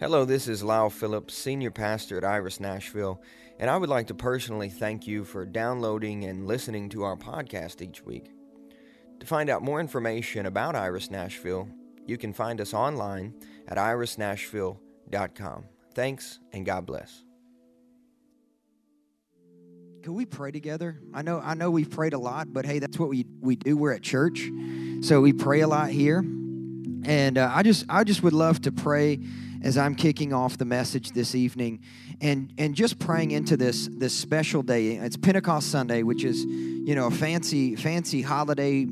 Hello, this is Lyle Phillips, Senior Pastor at Iris Nashville, and I would like to personally thank you for downloading and listening to our podcast each week. To find out more information about Iris Nashville, you can find us online at irisnashville.com. Thanks, and God bless. Can we pray together? I know I know we've prayed a lot, but hey, that's what we, we do. We're at church. So we pray a lot here. And uh, I just I just would love to pray as I'm kicking off the message this evening and and just praying into this this special day. It's Pentecost Sunday, which is, you know, a fancy fancy holiday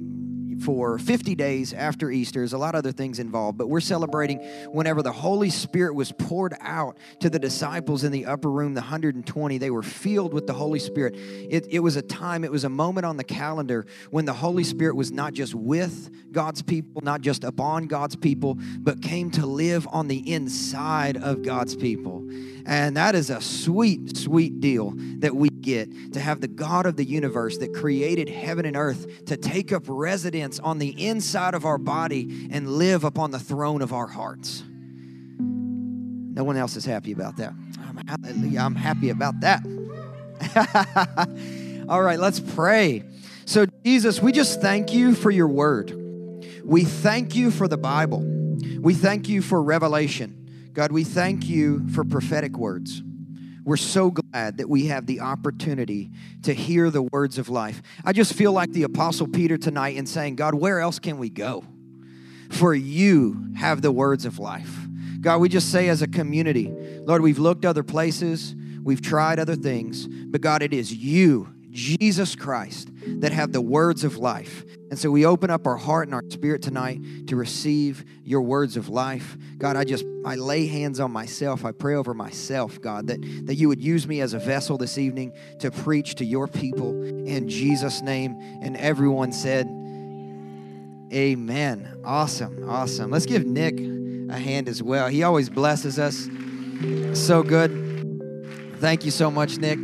for 50 days after Easter. There's a lot of other things involved, but we're celebrating whenever the Holy Spirit was poured out to the disciples in the upper room, the 120. They were filled with the Holy Spirit. It, it was a time, it was a moment on the calendar when the Holy Spirit was not just with God's people, not just upon God's people, but came to live on the inside of God's people. And that is a sweet, sweet deal that we get to have the God of the universe that created heaven and earth to take up residence on the inside of our body and live upon the throne of our hearts. No one else is happy about that. I'm, I'm happy about that. All right, let's pray. So, Jesus, we just thank you for your word. We thank you for the Bible. We thank you for revelation. God, we thank you for prophetic words. We're so glad that we have the opportunity to hear the words of life. I just feel like the Apostle Peter tonight in saying, God, where else can we go? For you have the words of life. God, we just say as a community, Lord, we've looked other places, we've tried other things, but God, it is you Jesus Christ that have the words of life. And so we open up our heart and our spirit tonight to receive your words of life. God, I just I lay hands on myself. I pray over myself, God, that, that you would use me as a vessel this evening to preach to your people in Jesus' name. And everyone said, Amen. Awesome. Awesome. Let's give Nick a hand as well. He always blesses us. So good. Thank you so much, Nick.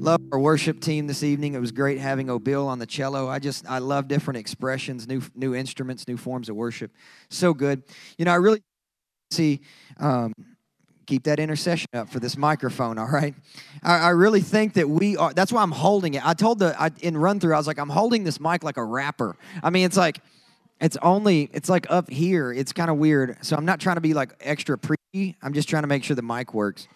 Love our worship team this evening. It was great having Obil on the cello. I just I love different expressions, new new instruments, new forms of worship. So good. You know, I really see. Um, keep that intercession up for this microphone. All right. I, I, really think that we are. That's why I'm holding it. I told the I, in run through. I was like, I'm holding this mic like a rapper. I mean, it's like. It's only, it's like up here. It's kind of weird. So I'm not trying to be like extra preachy. I'm just trying to make sure the mic works.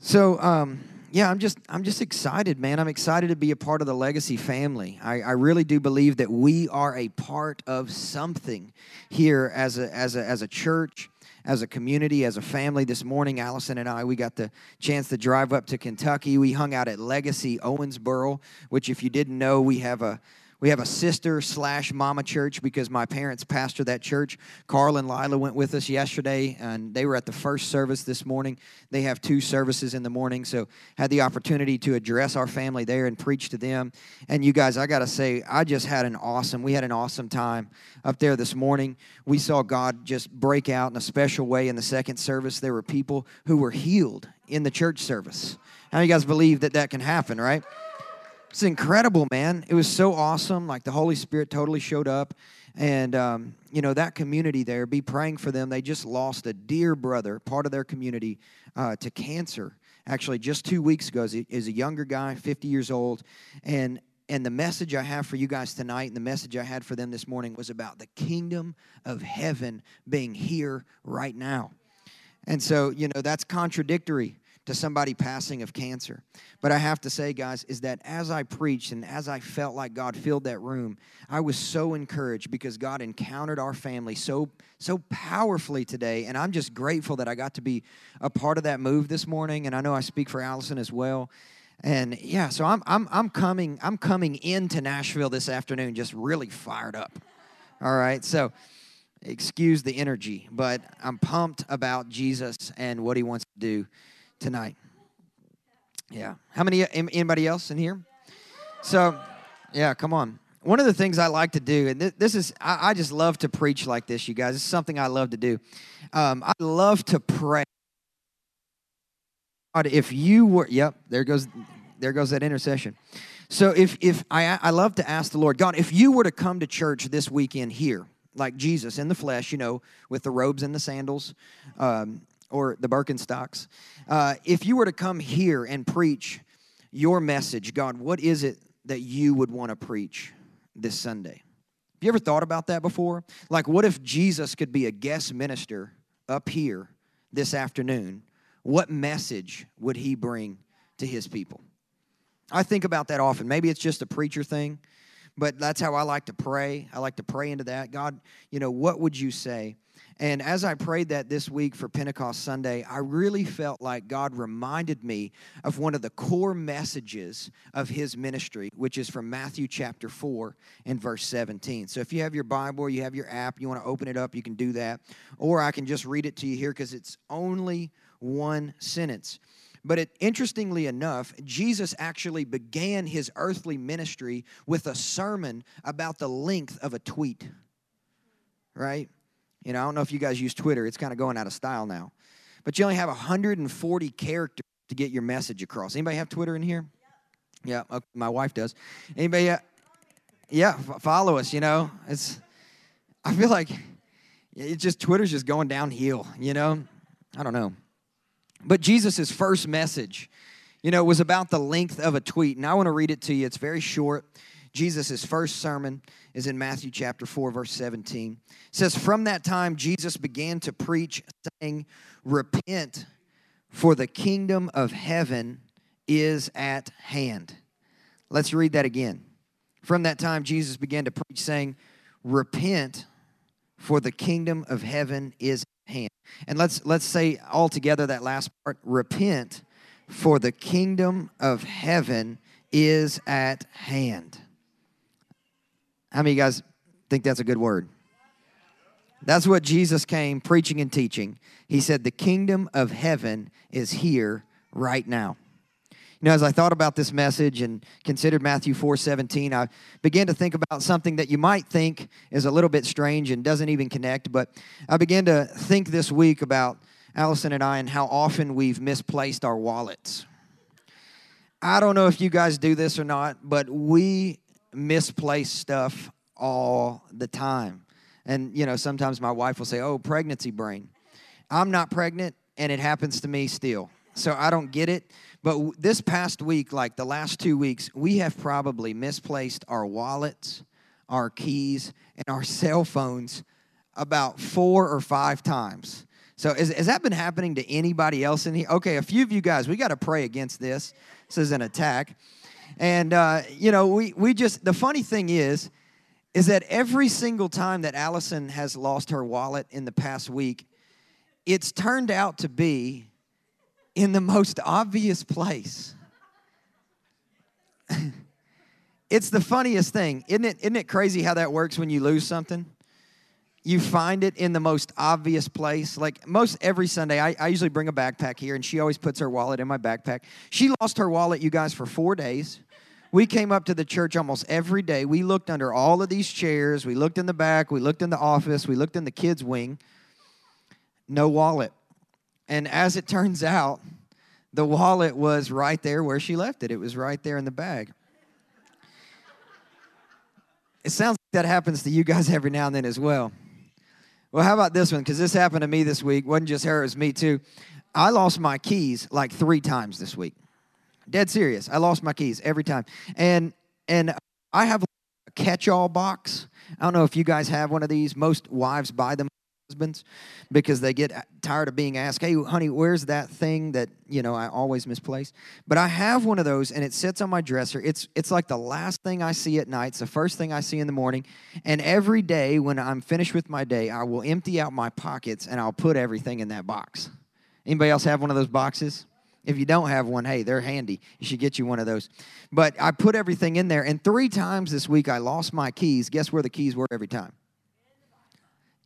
So, um, yeah, I'm just I'm just excited, man. I'm excited to be a part of the legacy family. I, I really do believe that we are a part of something here as a as a as a church, as a community, as a family. This morning, Allison and I we got the chance to drive up to Kentucky. We hung out at Legacy Owensboro, which, if you didn't know, we have a we have a sister slash mama church because my parents pastor that church. Carl and Lila went with us yesterday, and they were at the first service this morning. They have two services in the morning, so had the opportunity to address our family there and preach to them. And you guys, I got to say, I just had an awesome. We had an awesome time up there this morning. We saw God just break out in a special way in the second service. There were people who were healed in the church service. How you guys believe that that can happen, right? It's incredible, man. It was so awesome. Like the Holy Spirit totally showed up. And, um, you know, that community there, be praying for them. They just lost a dear brother, part of their community, uh, to cancer. Actually, just two weeks ago, is a younger guy, 50 years old. And and the message I have for you guys tonight and the message I had for them this morning was about the kingdom of heaven being here right now. And so, you know, that's contradictory to somebody passing of cancer. But I have to say, guys, is that as I preached and as I felt like God filled that room, I was so encouraged because God encountered our family so so powerfully today. And I'm just grateful that I got to be a part of that move this morning. And I know I speak for Allison as well. And yeah, so I'm I'm I'm coming I'm coming into Nashville this afternoon just really fired up. All right. So excuse the energy, but I'm pumped about Jesus and what he wants to do tonight. Yeah. How many, anybody else in here? So, yeah, come on. One of the things I like to do, and this is, I just love to preach like this, you guys. It's something I love to do. Um, I love to pray. God, if you were, yep, there goes, there goes that intercession. So if if I I love to ask the Lord, God, if you were to come to church this weekend here, like Jesus in the flesh, you know, with the robes and the sandals um, or the Birkenstocks, uh, if you were to come here and preach your message, God, what is it that you would want to preach this Sunday? Have you ever thought about that before? Like, what if Jesus could be a guest minister up here this afternoon? What message would he bring to his people? I think about that often. Maybe it's just a preacher thing, but that's how I like to pray. I like to pray into that. God, you know, what would you say? And as I prayed that this week for Pentecost Sunday, I really felt like God reminded me of one of the core messages of his ministry, which is from Matthew chapter 4 and verse 17. So if you have your Bible you have your app, you want to open it up, you can do that. Or I can just read it to you here because it's only one sentence. But it, interestingly enough, Jesus actually began his earthly ministry with a sermon about the length of a tweet. Right? You know, I don't know if you guys use Twitter, it's kind of going out of style now. But you only have 140 characters to get your message across. Anybody have Twitter in here? Yeah, okay, my wife does. Anybody? Uh, yeah, f- follow us. You know, it's. I feel like it's just Twitter's just going downhill. You know, I don't know. But Jesus' first message, you know, was about the length of a tweet. And I want to read it to you. It's very short. Jesus' first sermon is in Matthew chapter 4, verse 17. It says, From that time, Jesus began to preach, saying, Repent, for the kingdom of heaven is at hand. Let's read that again. From that time, Jesus began to preach, saying, Repent, for the kingdom of heaven is at hand. And let's let's say all together that last part, repent, for the kingdom of heaven is at hand. How many of you guys think that's a good word? That's what Jesus came preaching and teaching. He said, The kingdom of heaven is here right now. You know, as I thought about this message and considered Matthew 4 17, I began to think about something that you might think is a little bit strange and doesn't even connect. But I began to think this week about Allison and I and how often we've misplaced our wallets. I don't know if you guys do this or not, but we misplace stuff all the time. And, you know, sometimes my wife will say, oh, pregnancy brain. I'm not pregnant, and it happens to me still. So I don't get it. But this past week, like the last two weeks, we have probably misplaced our wallets, our keys, and our cell phones about four or five times. So is, has that been happening to anybody else in here? Okay, a few of you guys, we got to pray against this. This is an attack. And, uh, you know, we, we just, the funny thing is, is that every single time that Allison has lost her wallet in the past week, it's turned out to be in the most obvious place. it's the funniest thing. Isn't it, isn't it crazy how that works when you lose something? You find it in the most obvious place. Like most every Sunday, I, I usually bring a backpack here, and she always puts her wallet in my backpack. She lost her wallet, you guys, for four days. We came up to the church almost every day. We looked under all of these chairs. We looked in the back. We looked in the office. We looked in the kids' wing. No wallet. And as it turns out, the wallet was right there where she left it. It was right there in the bag. It sounds like that happens to you guys every now and then as well. Well, how about this one? Because this happened to me this week. Wasn't just her, it was me too. I lost my keys like three times this week. Dead serious. I lost my keys every time. And and I have a catch-all box. I don't know if you guys have one of these. Most wives buy them husbands because they get tired of being asked, "Hey, honey, where's that thing that you know I always misplace?" But I have one of those, and it sits on my dresser. It's it's like the last thing I see at night. It's the first thing I see in the morning, and every day when I'm finished with my day, I will empty out my pockets and I'll put everything in that box. Anybody else have one of those boxes? If you don't have one, hey, they're handy. You should get you one of those. But I put everything in there, and three times this week I lost my keys. Guess where the keys were every time?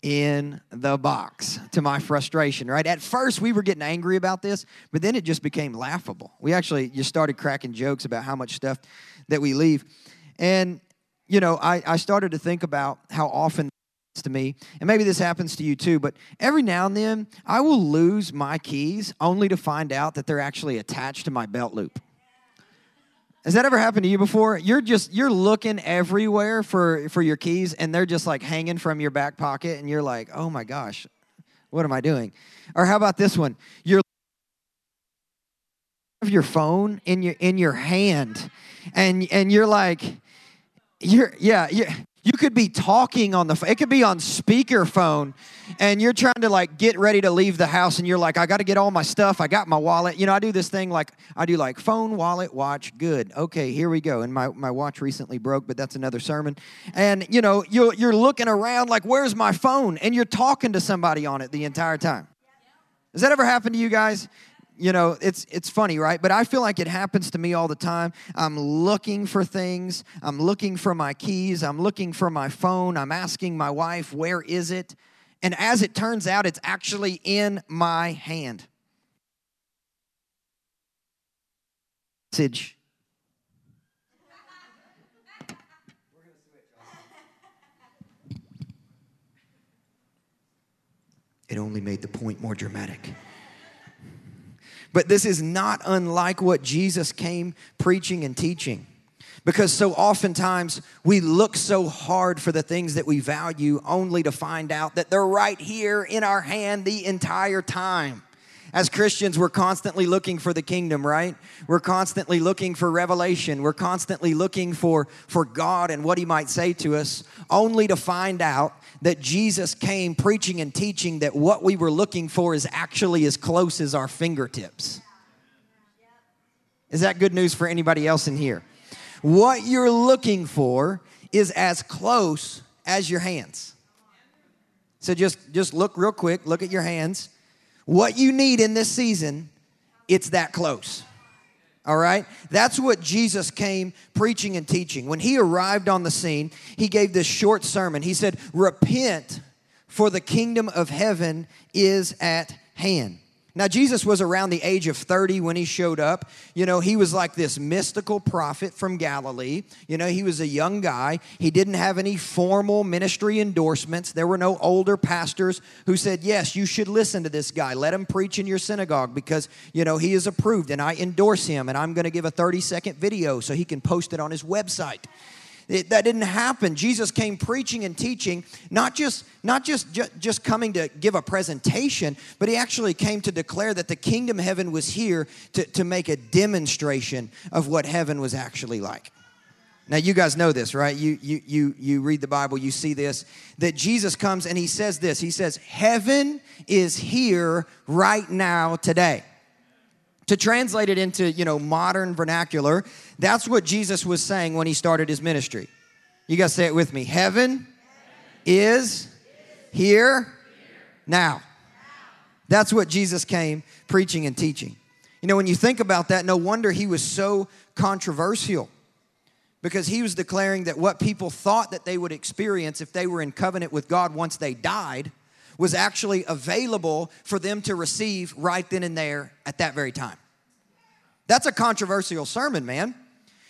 In the box to my frustration, right? At first, we were getting angry about this, but then it just became laughable. We actually just started cracking jokes about how much stuff that we leave. And, you know, I, I started to think about how often to me, and maybe this happens to you too, but every now and then I will lose my keys only to find out that they're actually attached to my belt loop. Has that ever happened to you before? You're just you're looking everywhere for for your keys and they're just like hanging from your back pocket and you're like, "Oh my gosh. What am I doing?" Or how about this one? You're have your phone in your in your hand and and you're like you're yeah, yeah you could be talking on the it could be on speakerphone and you're trying to like get ready to leave the house and you're like I got to get all my stuff. I got my wallet. You know, I do this thing like I do like phone, wallet, watch. Good. Okay, here we go. And my my watch recently broke, but that's another sermon. And you know, you you're looking around like where's my phone? And you're talking to somebody on it the entire time. Has that ever happened to you guys? You know it's it's funny right? But i feel like it happens to me all the time. I'm looking for things. I'm looking for my keys. I'm looking for my phone. I'm asking my wife where is it? And as it turns out it's actually in my hand. Message. It only made the point more dramatic but this is not unlike what Jesus came preaching and teaching. Because so oftentimes we look so hard for the things that we value only to find out that they're right here in our hand the entire time. As Christians, we're constantly looking for the kingdom, right? We're constantly looking for revelation. We're constantly looking for, for God and what He might say to us, only to find out that Jesus came preaching and teaching that what we were looking for is actually as close as our fingertips. Is that good news for anybody else in here? What you're looking for is as close as your hands. So just just look real quick, look at your hands. What you need in this season, it's that close. All right? That's what Jesus came preaching and teaching. When he arrived on the scene, he gave this short sermon. He said, Repent, for the kingdom of heaven is at hand. Now, Jesus was around the age of 30 when he showed up. You know, he was like this mystical prophet from Galilee. You know, he was a young guy. He didn't have any formal ministry endorsements. There were no older pastors who said, Yes, you should listen to this guy. Let him preach in your synagogue because, you know, he is approved and I endorse him and I'm going to give a 30 second video so he can post it on his website. It, that didn't happen. Jesus came preaching and teaching, not just not just ju- just coming to give a presentation, but he actually came to declare that the kingdom of heaven was here to, to make a demonstration of what heaven was actually like. Now you guys know this, right? You you you you read the Bible, you see this that Jesus comes and he says this. He says, "Heaven is here right now today." To translate it into, you know, modern vernacular, that's what Jesus was saying when he started his ministry. You guys say it with me. Heaven is here now. That's what Jesus came preaching and teaching. You know, when you think about that, no wonder he was so controversial because he was declaring that what people thought that they would experience if they were in covenant with God once they died was actually available for them to receive right then and there at that very time. That's a controversial sermon, man.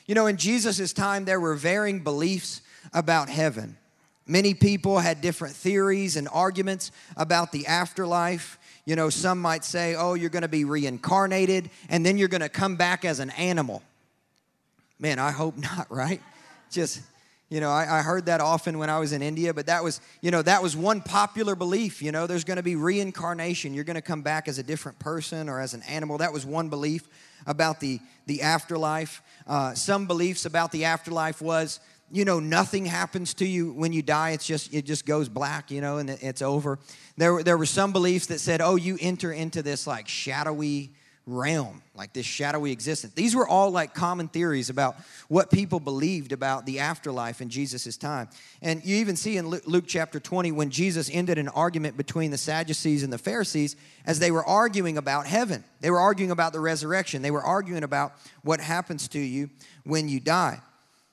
You know, in Jesus' time, there were varying beliefs about heaven. Many people had different theories and arguments about the afterlife. You know, some might say, oh, you're going to be reincarnated and then you're going to come back as an animal. Man, I hope not, right? Just you know, I, I, heard that often when I was in India, but that was, you know, that was one popular belief. You know, there's going to be reincarnation. You're going to come back as a different person or as an animal. That was one belief about the, the afterlife. Uh, some beliefs about the afterlife was, you know, nothing happens to you when you die. It's just, it just goes black, you know, and it's over. There, there were some beliefs that said, oh, you enter into this like shadowy, realm, like this shadowy existence. These were all like common theories about what people believed about the afterlife in Jesus' time. And you even see in Luke chapter 20 when Jesus ended an argument between the Sadducees and the Pharisees as they were arguing about heaven. They were arguing about the resurrection. They were arguing about what happens to you when you die.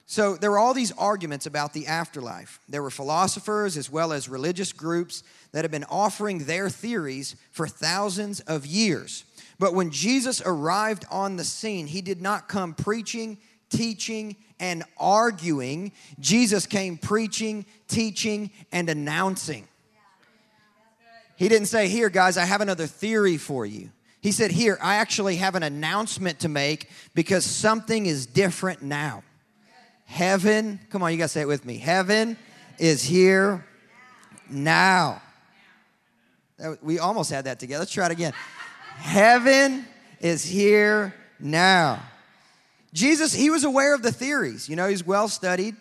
So there were all these arguments about the afterlife. There were philosophers as well as religious groups that have been offering their theories for thousands of years. But when Jesus arrived on the scene, he did not come preaching, teaching, and arguing. Jesus came preaching, teaching, and announcing. He didn't say, Here, guys, I have another theory for you. He said, Here, I actually have an announcement to make because something is different now. Heaven, come on, you got to say it with me. Heaven is here now. We almost had that together. Let's try it again. Heaven is here now. Jesus, he was aware of the theories. You know, he's well studied.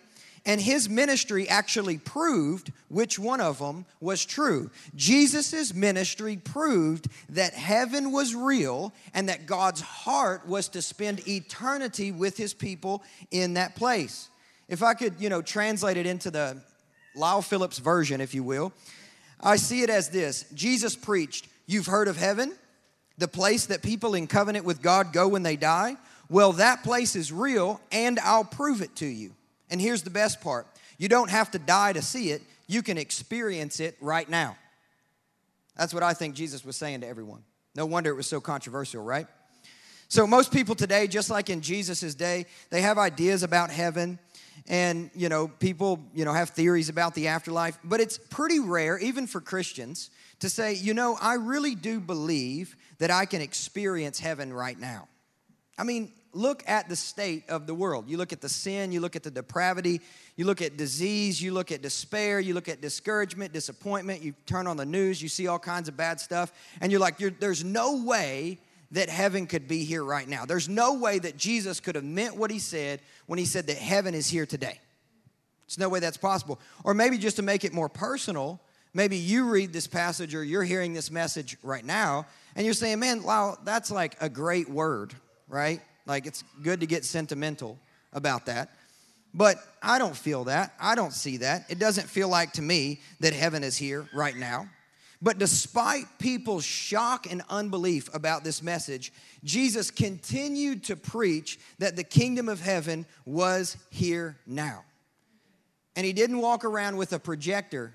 And his ministry actually proved which one of them was true. Jesus' ministry proved that heaven was real and that God's heart was to spend eternity with his people in that place. If I could, you know, translate it into the Lyle Phillips version, if you will, I see it as this Jesus preached, You've heard of heaven, the place that people in covenant with God go when they die. Well, that place is real, and I'll prove it to you. And here's the best part you don't have to die to see it, you can experience it right now. That's what I think Jesus was saying to everyone. No wonder it was so controversial, right? So, most people today, just like in Jesus' day, they have ideas about heaven and you know people you know have theories about the afterlife but it's pretty rare even for christians to say you know i really do believe that i can experience heaven right now i mean look at the state of the world. You look at the sin, you look at the depravity, you look at disease, you look at despair, you look at discouragement, disappointment. You turn on the news, you see all kinds of bad stuff, and you're like, you're, there's no way that heaven could be here right now. There's no way that Jesus could have meant what he said when he said that heaven is here today. There's no way that's possible. Or maybe just to make it more personal, maybe you read this passage or you're hearing this message right now, and you're saying, man, wow, that's like a great word, right? Like it's good to get sentimental about that. But I don't feel that. I don't see that. It doesn't feel like to me that heaven is here right now. But despite people's shock and unbelief about this message, Jesus continued to preach that the kingdom of heaven was here now. And he didn't walk around with a projector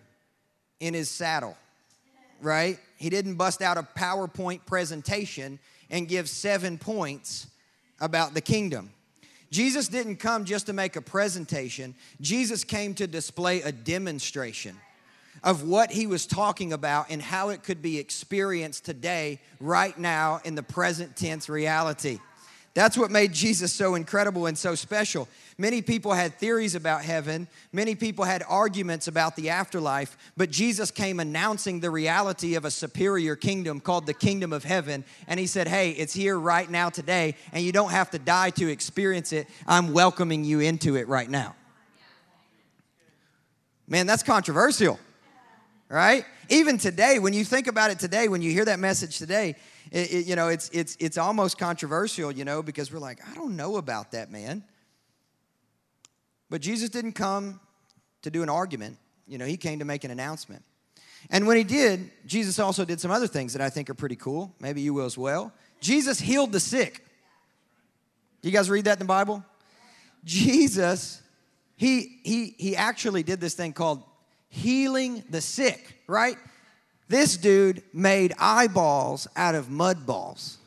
in his saddle, right? He didn't bust out a PowerPoint presentation and give seven points about the kingdom. Jesus didn't come just to make a presentation, Jesus came to display a demonstration of what he was talking about and how it could be experienced today, right now, in the present tense reality. That's what made Jesus so incredible and so special. Many people had theories about heaven, many people had arguments about the afterlife, but Jesus came announcing the reality of a superior kingdom called the kingdom of heaven. And he said, Hey, it's here right now today, and you don't have to die to experience it. I'm welcoming you into it right now. Man, that's controversial, right? Even today, when you think about it today, when you hear that message today, it, it, you know, it's, it's, it's almost controversial, you know, because we're like, I don't know about that, man. But Jesus didn't come to do an argument, you know, he came to make an announcement. And when he did, Jesus also did some other things that I think are pretty cool. Maybe you will as well. Jesus healed the sick. You guys read that in the Bible? Jesus, he, he, he actually did this thing called healing the sick, right? This dude made eyeballs out of mud balls.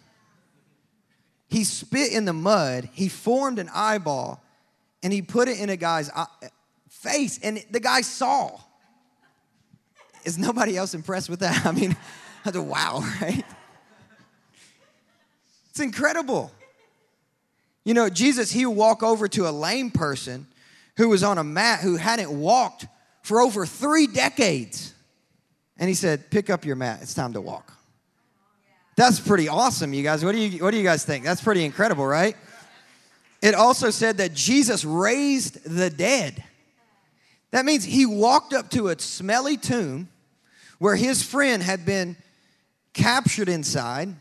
He spit in the mud, he formed an eyeball, and he put it in a guy's face, and the guy saw. Is nobody else impressed with that? I mean, I thought, wow, right? It's incredible. You know, Jesus, he would walk over to a lame person who was on a mat who hadn't walked for over three decades. And he said, Pick up your mat. It's time to walk. That's pretty awesome, you guys. What do you, what do you guys think? That's pretty incredible, right? It also said that Jesus raised the dead. That means he walked up to a smelly tomb where his friend had been captured inside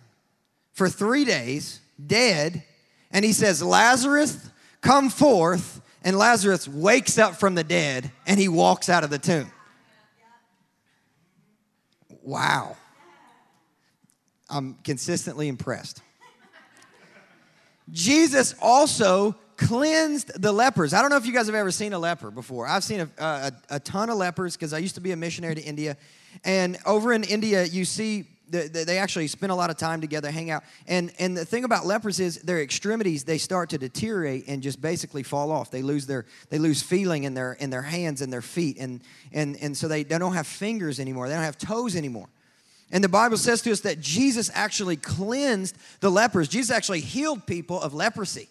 for three days, dead, and he says, Lazarus, come forth. And Lazarus wakes up from the dead and he walks out of the tomb. Wow. I'm consistently impressed. Jesus also cleansed the lepers. I don't know if you guys have ever seen a leper before. I've seen a, a, a ton of lepers because I used to be a missionary to India. And over in India, you see they actually spend a lot of time together, hang out. And, and the thing about lepers is their extremities, they start to deteriorate and just basically fall off. They lose their, they lose feeling in their, in their hands and their feet. And, and, and so they, they don't have fingers anymore. They don't have toes anymore. And the Bible says to us that Jesus actually cleansed the lepers. Jesus actually healed people of leprosy.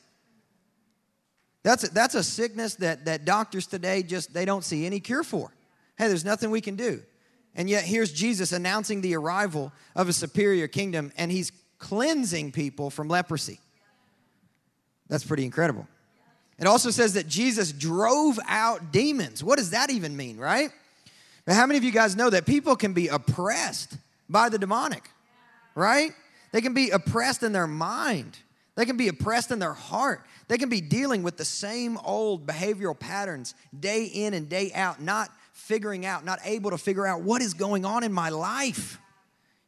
That's a, that's a sickness that, that doctors today just they don't see any cure for. Hey, there's nothing we can do. And yet here's Jesus announcing the arrival of a superior kingdom and he's cleansing people from leprosy. That's pretty incredible. It also says that Jesus drove out demons. What does that even mean, right? But how many of you guys know that people can be oppressed by the demonic, right? They can be oppressed in their mind. They can be oppressed in their heart. They can be dealing with the same old behavioral patterns day in and day out, not figuring out, not able to figure out what is going on in my life.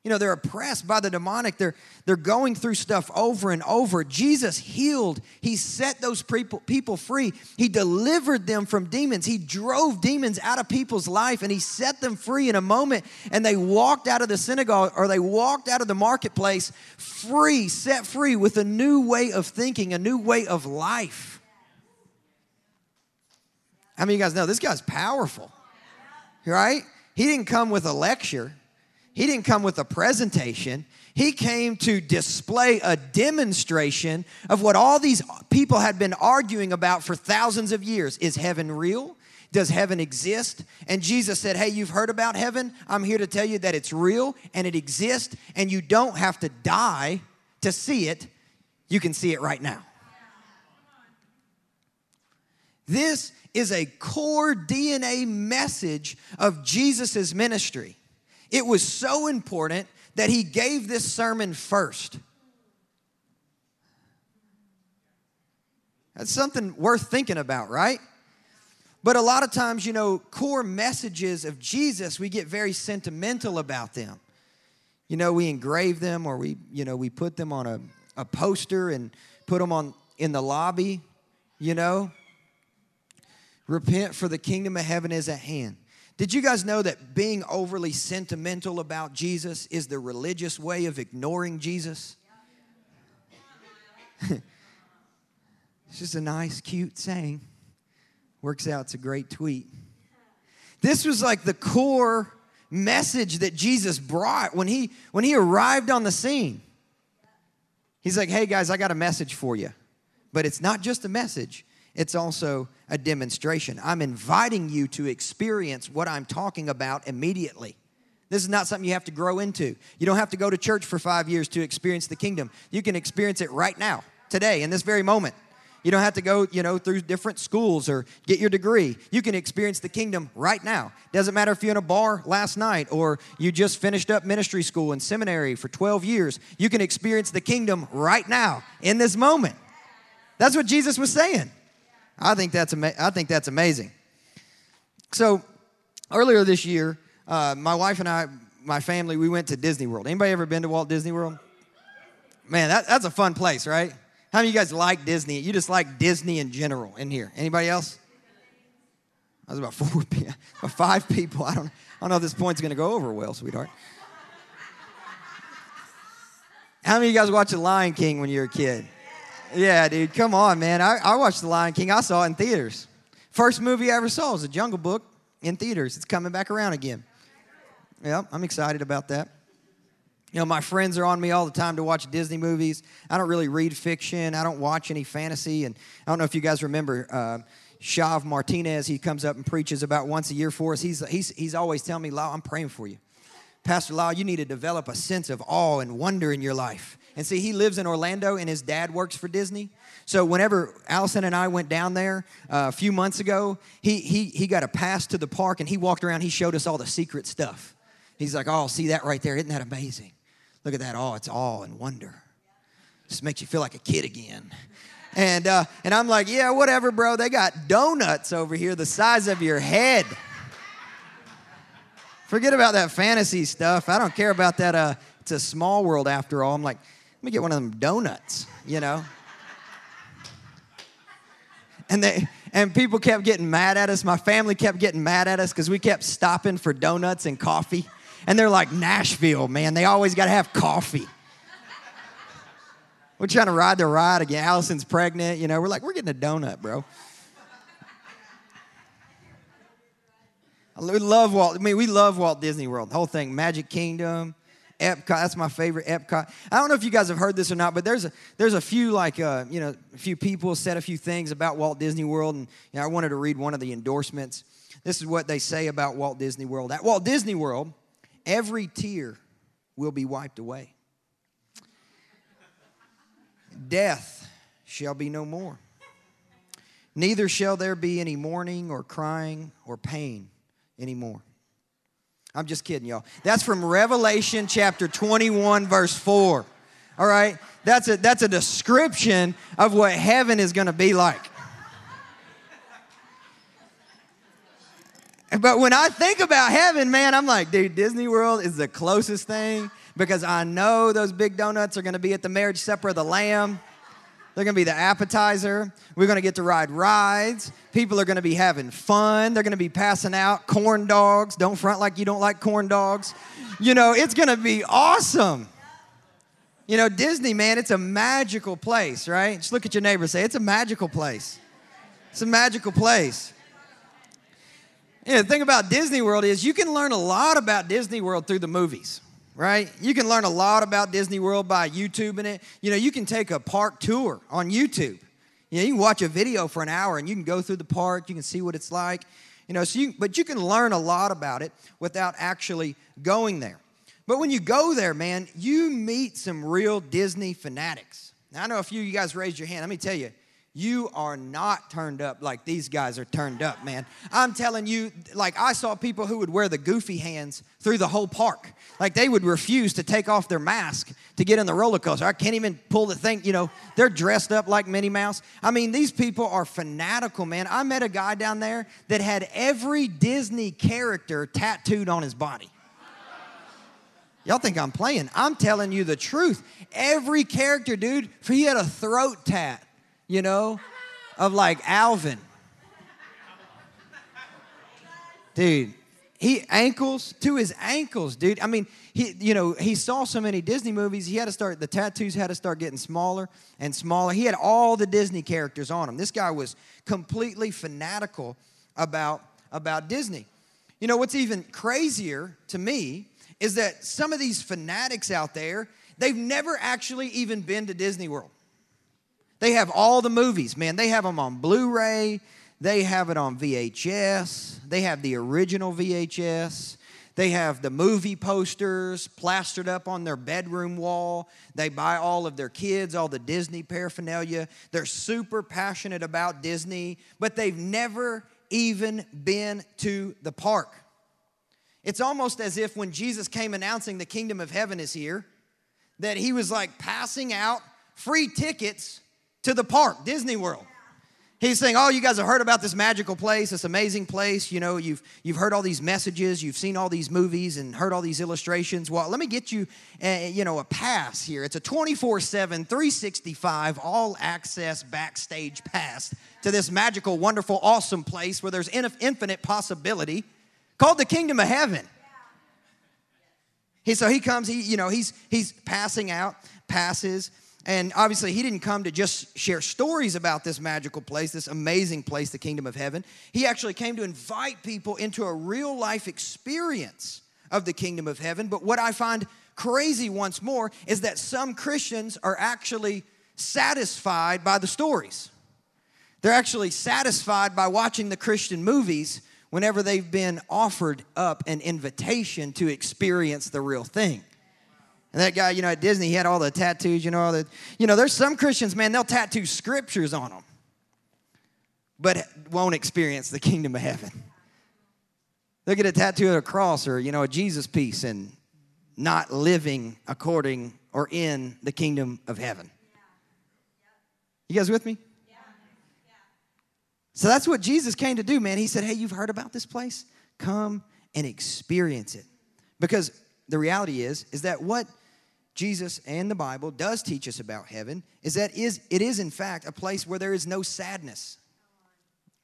You know, they're oppressed by the demonic. They're, they're going through stuff over and over. Jesus healed. He set those people, people free. He delivered them from demons. He drove demons out of people's life and he set them free in a moment. And they walked out of the synagogue or they walked out of the marketplace free, set free with a new way of thinking, a new way of life. How many of you guys know this guy's powerful? Right? He didn't come with a lecture. He didn't come with a presentation. He came to display a demonstration of what all these people had been arguing about for thousands of years. Is heaven real? Does heaven exist? And Jesus said, Hey, you've heard about heaven. I'm here to tell you that it's real and it exists, and you don't have to die to see it. You can see it right now. This is a core DNA message of Jesus' ministry. It was so important that he gave this sermon first. That's something worth thinking about, right? But a lot of times, you know, core messages of Jesus, we get very sentimental about them. You know, we engrave them or we, you know, we put them on a, a poster and put them on in the lobby, you know. Repent for the kingdom of heaven is at hand. Did you guys know that being overly sentimental about Jesus is the religious way of ignoring Jesus? it's just a nice, cute saying. Works out, it's a great tweet. This was like the core message that Jesus brought when he when he arrived on the scene. He's like, "Hey guys, I got a message for you." But it's not just a message it's also a demonstration. I'm inviting you to experience what I'm talking about immediately. This is not something you have to grow into. You don't have to go to church for five years to experience the kingdom. You can experience it right now, today, in this very moment. You don't have to go, you know, through different schools or get your degree. You can experience the kingdom right now. Doesn't matter if you're in a bar last night or you just finished up ministry school and seminary for 12 years. You can experience the kingdom right now in this moment. That's what Jesus was saying. I think that's, ama- I think that's amazing. So earlier this year, uh, my wife and I, my family, we went to Disney World. Anybody ever been to Walt Disney World? Man, that, that's a fun place, right? How many of you guys like Disney? You just like Disney in general in here. Anybody else? I was about four, about five people. I don't, I don't know if this point's going to go over well, sweetheart. How many of you guys watched The Lion King when you were a kid? Yeah, dude, come on, man. I, I watched The Lion King. I saw it in theaters. First movie I ever saw was The Jungle Book in theaters. It's coming back around again. Yeah, I'm excited about that. You know, my friends are on me all the time to watch Disney movies. I don't really read fiction. I don't watch any fantasy. And I don't know if you guys remember uh, Shav Martinez. He comes up and preaches about once a year for us. He's, he's, he's always telling me, Lau, I'm praying for you. Pastor Lau, you need to develop a sense of awe and wonder in your life. And see, he lives in Orlando and his dad works for Disney. So whenever Allison and I went down there uh, a few months ago, he, he, he got a pass to the park and he walked around. He showed us all the secret stuff. He's like, oh, see that right there? Isn't that amazing? Look at that. Oh, it's awe and wonder. Just makes you feel like a kid again. And, uh, and I'm like, yeah, whatever, bro. They got donuts over here the size of your head. Forget about that fantasy stuff. I don't care about that. Uh, it's a small world after all. I'm like, let me get one of them donuts, you know? And they and people kept getting mad at us. My family kept getting mad at us because we kept stopping for donuts and coffee. And they're like, Nashville, man, they always got to have coffee. We're trying to ride the ride again. Allison's pregnant, you know. We're like, we're getting a donut, bro. I love Walt. I mean, we love Walt Disney World. The whole thing, Magic Kingdom, Epcot. That's my favorite Epcot. I don't know if you guys have heard this or not, but there's a there's a few like uh, you know a few people said a few things about Walt Disney World, and you know, I wanted to read one of the endorsements. This is what they say about Walt Disney World. At Walt Disney World, every tear will be wiped away. Death shall be no more. Neither shall there be any mourning or crying or pain anymore. I'm just kidding, y'all. That's from Revelation chapter 21, verse 4. All right? That's a, that's a description of what heaven is going to be like. But when I think about heaven, man, I'm like, dude, Disney World is the closest thing because I know those big donuts are going to be at the marriage supper of the Lamb. They're to be the appetizer. We're to get to ride rides. People are to be having fun. They're to be passing out corn dogs. Don't front like you don't like corn dogs. You know, it's to be awesome. You know, Disney, man, it's a magical place, right? Just look at your neighbor say, It's a magical place. It's a magical place. Yeah, the thing about Disney World is you can learn a lot about Disney World through the movies right? You can learn a lot about Disney World by YouTubing it. You know, you can take a park tour on YouTube. You know, you can watch a video for an hour and you can go through the park, you can see what it's like. You know, so you, but you can learn a lot about it without actually going there. But when you go there, man, you meet some real Disney fanatics. Now, I know a few of you guys raised your hand. Let me tell you, you are not turned up like these guys are turned up, man. I'm telling you, like I saw people who would wear the goofy hands through the whole park. Like they would refuse to take off their mask to get in the roller coaster. I can't even pull the thing, you know, they're dressed up like Minnie Mouse. I mean, these people are fanatical, man. I met a guy down there that had every Disney character tattooed on his body. Y'all think I'm playing. I'm telling you the truth. Every character, dude, he had a throat tat you know, of like Alvin. Dude, he ankles to his ankles, dude. I mean, he, you know, he saw so many Disney movies. He had to start. The tattoos had to start getting smaller and smaller. He had all the Disney characters on him. This guy was completely fanatical about about Disney. You know what's even crazier to me is that some of these fanatics out there, they've never actually even been to Disney World. They have all the movies, man. They have them on Blu ray, they have it on VHS, they have the original VHS. They have the movie posters plastered up on their bedroom wall. They buy all of their kids all the Disney paraphernalia. They're super passionate about Disney, but they've never even been to the park. It's almost as if when Jesus came announcing the kingdom of heaven is here, that he was like passing out free tickets to the park, Disney World. He's saying, Oh, you guys have heard about this magical place, this amazing place. You know, you've, you've heard all these messages, you've seen all these movies and heard all these illustrations. Well, let me get you, uh, you know, a pass here. It's a 24 7, 365, all access backstage pass to this magical, wonderful, awesome place where there's infinite possibility called the kingdom of heaven. He, so he comes, he, you know, he's, he's passing out passes and obviously, he didn't come to just share stories about this magical place, this amazing place, the kingdom of heaven. He actually came to invite people into a real life experience of the kingdom of heaven. But what I find crazy once more is that some Christians are actually satisfied by the stories. They're actually satisfied by watching the Christian movies whenever they've been offered up an invitation to experience the real thing. And that guy, you know, at Disney, he had all the tattoos, you know, all the, you know, there's some Christians, man, they'll tattoo scriptures on them, but won't experience the kingdom of heaven. They'll get a tattoo of a cross or, you know, a Jesus piece and not living according or in the kingdom of heaven. You guys with me? So that's what Jesus came to do, man. He said, Hey, you've heard about this place? Come and experience it. Because the reality is, is that what Jesus and the Bible does teach us about heaven is that is it is in fact a place where there is no sadness.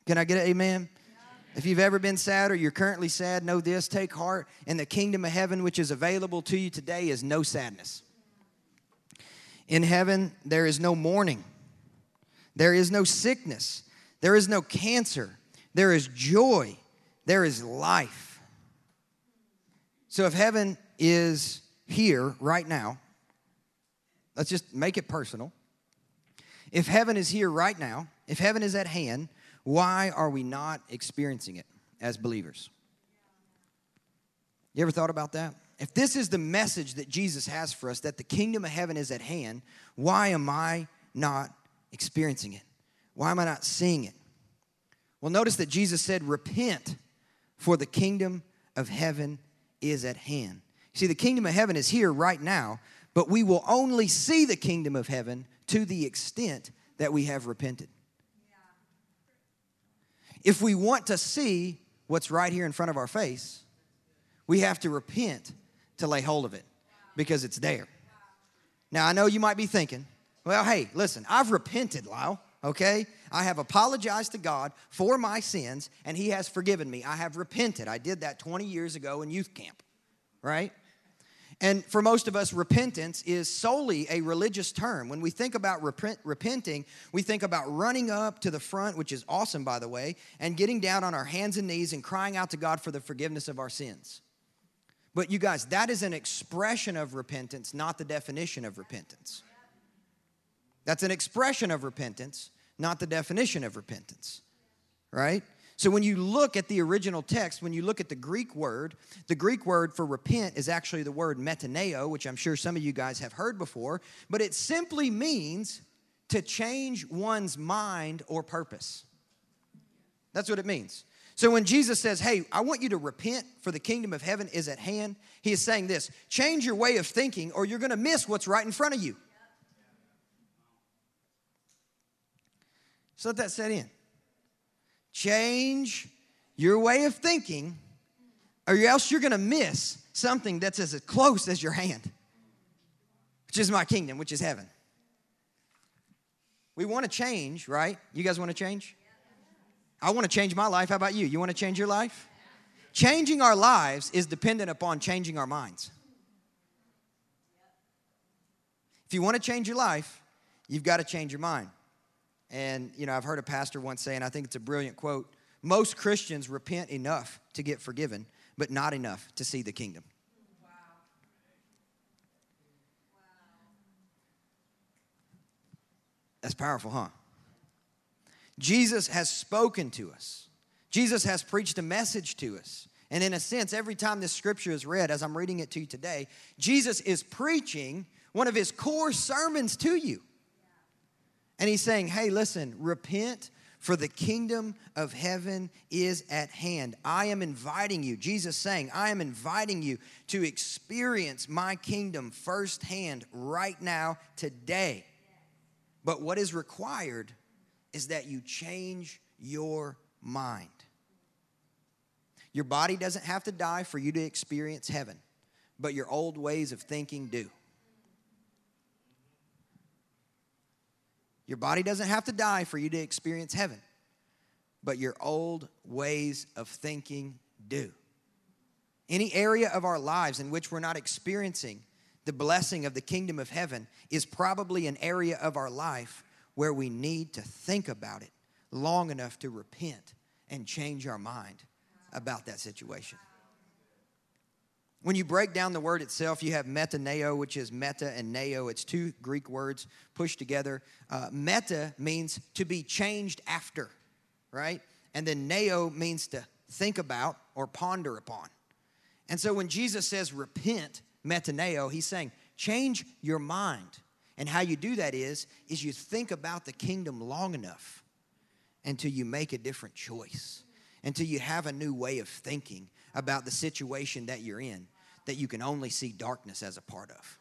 Can I get an amen? If you've ever been sad or you're currently sad, know this take heart. In the kingdom of heaven, which is available to you today, is no sadness. In heaven, there is no mourning, there is no sickness, there is no cancer, there is joy, there is life. So if heaven is here right now, let's just make it personal. If heaven is here right now, if heaven is at hand, why are we not experiencing it as believers? You ever thought about that? If this is the message that Jesus has for us, that the kingdom of heaven is at hand, why am I not experiencing it? Why am I not seeing it? Well, notice that Jesus said, Repent, for the kingdom of heaven is at hand. See, the kingdom of heaven is here right now, but we will only see the kingdom of heaven to the extent that we have repented. If we want to see what's right here in front of our face, we have to repent to lay hold of it because it's there. Now, I know you might be thinking, well, hey, listen, I've repented, Lyle, okay? I have apologized to God for my sins, and He has forgiven me. I have repented. I did that 20 years ago in youth camp, right? And for most of us, repentance is solely a religious term. When we think about repent, repenting, we think about running up to the front, which is awesome, by the way, and getting down on our hands and knees and crying out to God for the forgiveness of our sins. But you guys, that is an expression of repentance, not the definition of repentance. That's an expression of repentance, not the definition of repentance, right? So when you look at the original text, when you look at the Greek word, the Greek word for repent is actually the word metaneo, which I'm sure some of you guys have heard before, but it simply means to change one's mind or purpose. That's what it means. So when Jesus says, Hey, I want you to repent for the kingdom of heaven is at hand, he is saying this change your way of thinking or you're going to miss what's right in front of you. So let that set in. Change your way of thinking or else you're going to miss something that's as close as your hand, which is my kingdom, which is heaven. We want to change, right? You guys want to change? I want to change my life. How about you? You want to change your life? Changing our lives is dependent upon changing our minds. If you want to change your life, you've got to change your mind. And, you know, I've heard a pastor once say, and I think it's a brilliant quote most Christians repent enough to get forgiven, but not enough to see the kingdom. That's powerful, huh? Jesus has spoken to us. Jesus has preached a message to us. And in a sense, every time this scripture is read, as I'm reading it to you today, Jesus is preaching one of his core sermons to you. And he's saying, hey, listen, repent, for the kingdom of heaven is at hand. I am inviting you, Jesus saying, I am inviting you to experience my kingdom firsthand right now, today. But what is required is that you change your mind. Your body doesn't have to die for you to experience heaven, but your old ways of thinking do. Your body doesn't have to die for you to experience heaven, but your old ways of thinking do. Any area of our lives in which we're not experiencing the blessing of the kingdom of heaven is probably an area of our life where we need to think about it long enough to repent and change our mind about that situation. When you break down the word itself, you have metaneo, which is meta and neo. It's two Greek words pushed together. Uh, meta means to be changed after, right? And then neo means to think about or ponder upon. And so when Jesus says repent, metaneo, he's saying change your mind. And how you do that is, is you think about the kingdom long enough until you make a different choice, until you have a new way of thinking about the situation that you're in that you can only see darkness as a part of.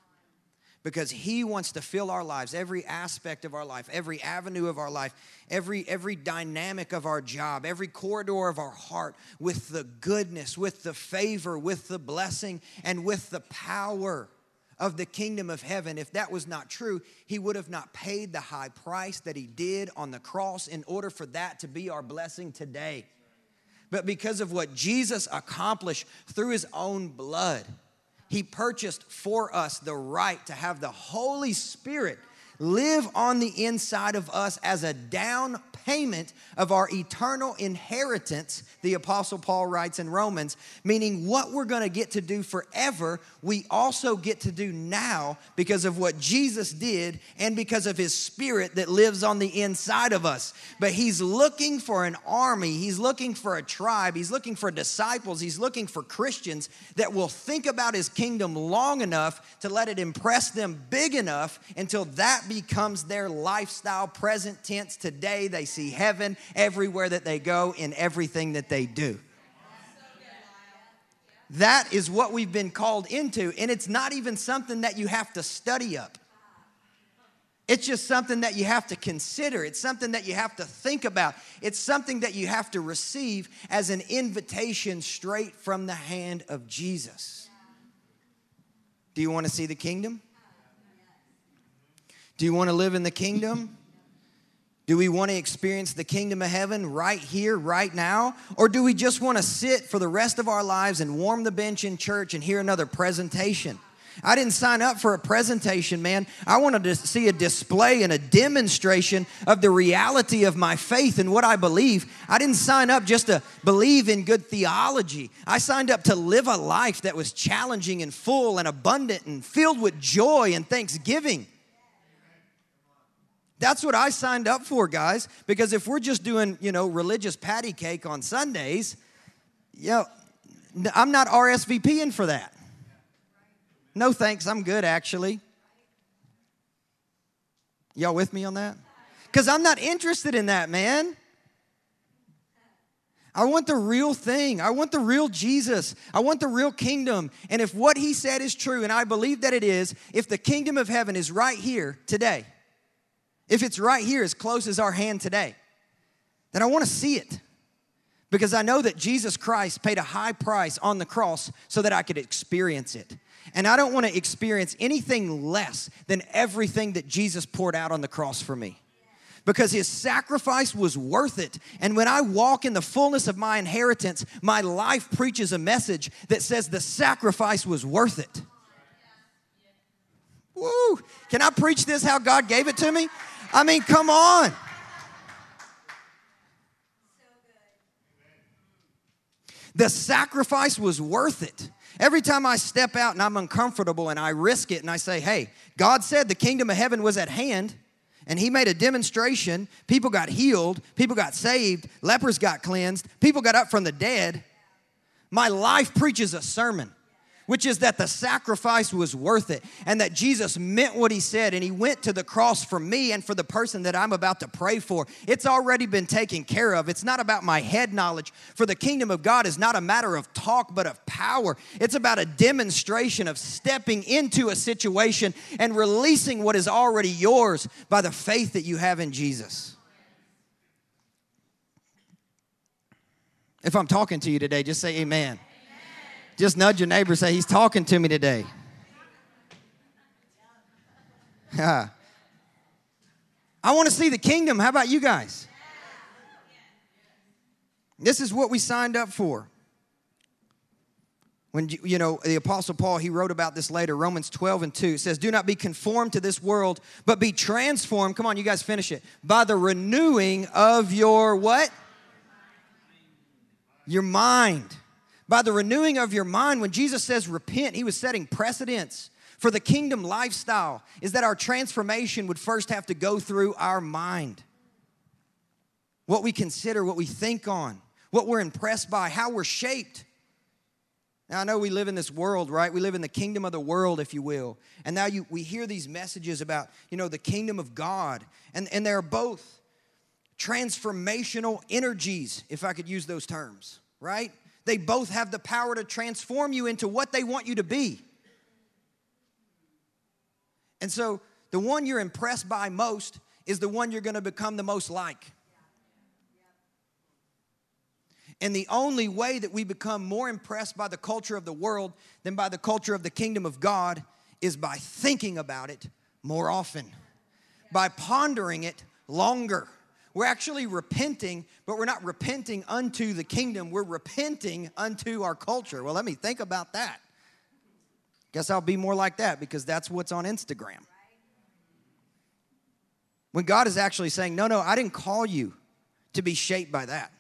Because he wants to fill our lives, every aspect of our life, every avenue of our life, every, every dynamic of our job, every corridor of our heart with the goodness, with the favor, with the blessing, and with the power of the kingdom of heaven. If that was not true, he would have not paid the high price that he did on the cross in order for that to be our blessing today. But because of what Jesus accomplished through his own blood, he purchased for us the right to have the Holy Spirit live on the inside of us as a down payment of our eternal inheritance, the Apostle Paul writes in Romans, meaning what we're gonna get to do forever, we also get to do now because of what Jesus did and because of his spirit that lives on the inside of us. But he's looking for an army, he's looking for a tribe, he's looking for disciples, he's looking for Christians that will think about his kingdom long enough to let it impress them big enough until that becomes their lifestyle, present tense today. They see heaven everywhere that they go in everything that they do. That is what we've been called into, and it's not even something that you have to study up. It's just something that you have to consider. It's something that you have to think about. It's something that you have to receive as an invitation straight from the hand of Jesus. Do you want to see the kingdom? Do you want to live in the kingdom? Do we want to experience the kingdom of heaven right here, right now? Or do we just want to sit for the rest of our lives and warm the bench in church and hear another presentation? I didn't sign up for a presentation, man. I wanted to see a display and a demonstration of the reality of my faith and what I believe. I didn't sign up just to believe in good theology. I signed up to live a life that was challenging and full and abundant and filled with joy and thanksgiving. That's what I signed up for, guys, because if we're just doing, you know, religious patty cake on Sundays, you know, I'm not RSVPing for that. No thanks, I'm good actually. Y'all with me on that? Because I'm not interested in that, man. I want the real thing. I want the real Jesus. I want the real kingdom. And if what he said is true, and I believe that it is, if the kingdom of heaven is right here today, if it's right here as close as our hand today, then I want to see it. Because I know that Jesus Christ paid a high price on the cross so that I could experience it. And I don't want to experience anything less than everything that Jesus poured out on the cross for me. Because his sacrifice was worth it. And when I walk in the fullness of my inheritance, my life preaches a message that says the sacrifice was worth it. Woo! Can I preach this how God gave it to me? I mean, come on. The sacrifice was worth it. Every time I step out and I'm uncomfortable and I risk it and I say, hey, God said the kingdom of heaven was at hand and He made a demonstration. People got healed, people got saved, lepers got cleansed, people got up from the dead. My life preaches a sermon which is that the sacrifice was worth it and that Jesus meant what he said and he went to the cross for me and for the person that I'm about to pray for. It's already been taken care of. It's not about my head knowledge, for the kingdom of God is not a matter of talk but of power. It's about a demonstration of stepping into a situation and releasing what is already yours by the faith that you have in Jesus. If I'm talking to you today, just say amen. Just nudge your neighbor say, He's talking to me today. I want to see the kingdom. How about you guys? This is what we signed up for. When you know the apostle Paul he wrote about this later Romans 12 and 2 it says do not be conformed to this world but be transformed come on you guys finish it by the renewing of your what your mind by the renewing of your mind. When Jesus says repent, he was setting precedents for the kingdom lifestyle, is that our transformation would first have to go through our mind. What we consider, what we think on, what we're impressed by, how we're shaped. Now, I know we live in this world, right? We live in the kingdom of the world, if you will. And now you, we hear these messages about, you know, the kingdom of God. And, and they're both transformational energies, if I could use those terms, right? They both have the power to transform you into what they want you to be. And so, the one you're impressed by most is the one you're going to become the most like. And the only way that we become more impressed by the culture of the world than by the culture of the kingdom of God is by thinking about it more often, by pondering it longer. We're actually repenting, but we're not repenting unto the kingdom. We're repenting unto our culture. Well, let me think about that. Guess I'll be more like that because that's what's on Instagram. When God is actually saying, No, no, I didn't call you to be shaped by that.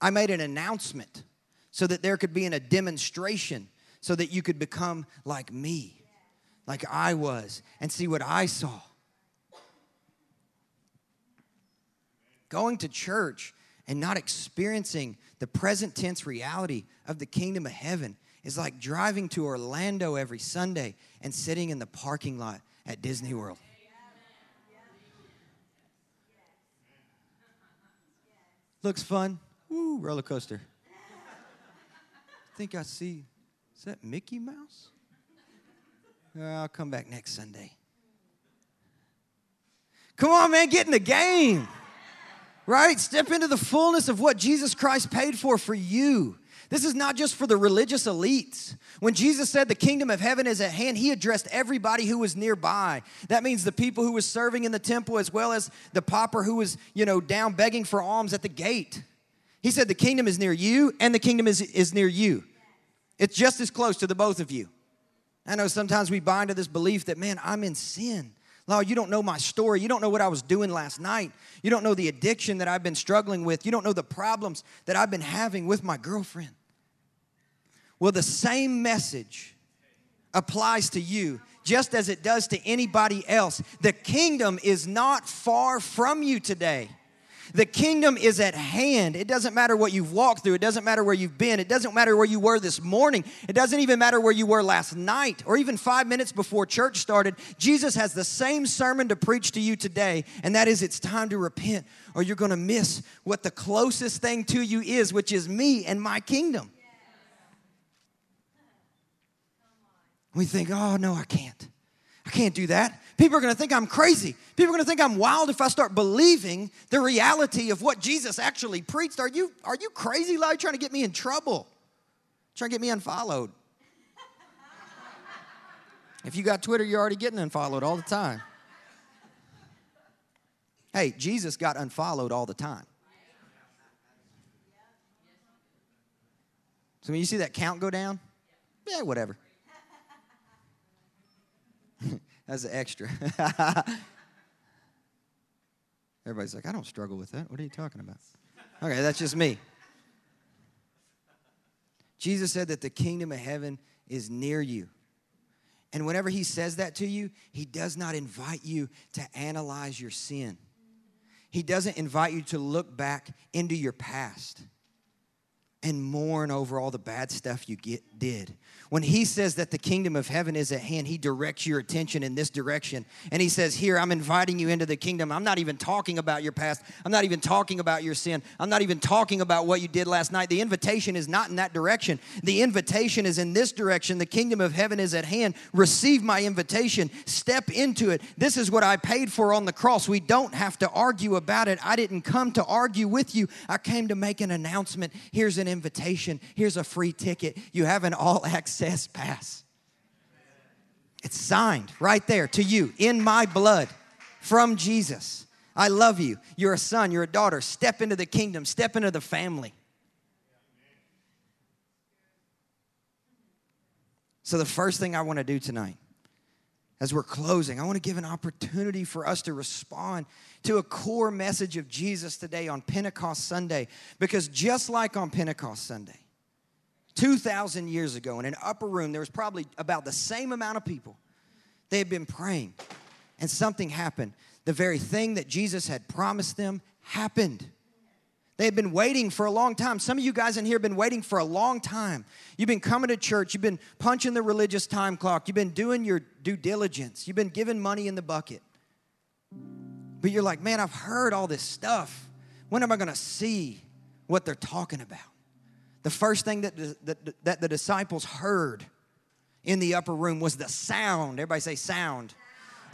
I made an announcement so that there could be in a demonstration so that you could become like me, like I was, and see what I saw. Going to church and not experiencing the present tense reality of the kingdom of heaven is like driving to Orlando every Sunday and sitting in the parking lot at Disney World. Looks fun. Woo, roller coaster. I think I see, is that Mickey Mouse? I'll come back next Sunday. Come on, man, get in the game. Right? Step into the fullness of what Jesus Christ paid for for you. This is not just for the religious elites. When Jesus said the kingdom of heaven is at hand, he addressed everybody who was nearby. That means the people who was serving in the temple as well as the pauper who was, you know, down begging for alms at the gate. He said the kingdom is near you and the kingdom is, is near you. It's just as close to the both of you. I know sometimes we bind to this belief that, man, I'm in sin. Lord, you don't know my story. You don't know what I was doing last night. You don't know the addiction that I've been struggling with. You don't know the problems that I've been having with my girlfriend. Well, the same message applies to you just as it does to anybody else. The kingdom is not far from you today. The kingdom is at hand. It doesn't matter what you've walked through. It doesn't matter where you've been. It doesn't matter where you were this morning. It doesn't even matter where you were last night or even five minutes before church started. Jesus has the same sermon to preach to you today, and that is it's time to repent or you're going to miss what the closest thing to you is, which is me and my kingdom. We think, oh, no, I can't. I can't do that. People are going to think I'm crazy. People are going to think I'm wild if I start believing the reality of what Jesus actually preached. Are you, are you crazy, Larry, trying to get me in trouble? Trying to get me unfollowed. if you got Twitter, you're already getting unfollowed all the time. Hey, Jesus got unfollowed all the time. So when you see that count go down, yeah, whatever. That's an extra. Everybody's like, I don't struggle with that. What are you talking about? Okay, that's just me. Jesus said that the kingdom of heaven is near you. And whenever he says that to you, he does not invite you to analyze your sin. He doesn't invite you to look back into your past and mourn over all the bad stuff you get, did. When he says that the kingdom of heaven is at hand, he directs your attention in this direction. And he says, Here, I'm inviting you into the kingdom. I'm not even talking about your past. I'm not even talking about your sin. I'm not even talking about what you did last night. The invitation is not in that direction. The invitation is in this direction. The kingdom of heaven is at hand. Receive my invitation. Step into it. This is what I paid for on the cross. We don't have to argue about it. I didn't come to argue with you, I came to make an announcement. Here's an invitation. Here's a free ticket. You have an all access pass. It's signed right there to you in my blood from Jesus. I love you. You're a son, you're a daughter. Step into the kingdom, step into the family. So, the first thing I want to do tonight, as we're closing, I want to give an opportunity for us to respond to a core message of Jesus today on Pentecost Sunday. Because just like on Pentecost Sunday, 2,000 years ago, in an upper room, there was probably about the same amount of people. They had been praying, and something happened. The very thing that Jesus had promised them happened. They had been waiting for a long time. Some of you guys in here have been waiting for a long time. You've been coming to church, you've been punching the religious time clock, you've been doing your due diligence, you've been giving money in the bucket. But you're like, man, I've heard all this stuff. When am I going to see what they're talking about? The first thing that the, that, that the disciples heard in the upper room was the sound. Everybody say sound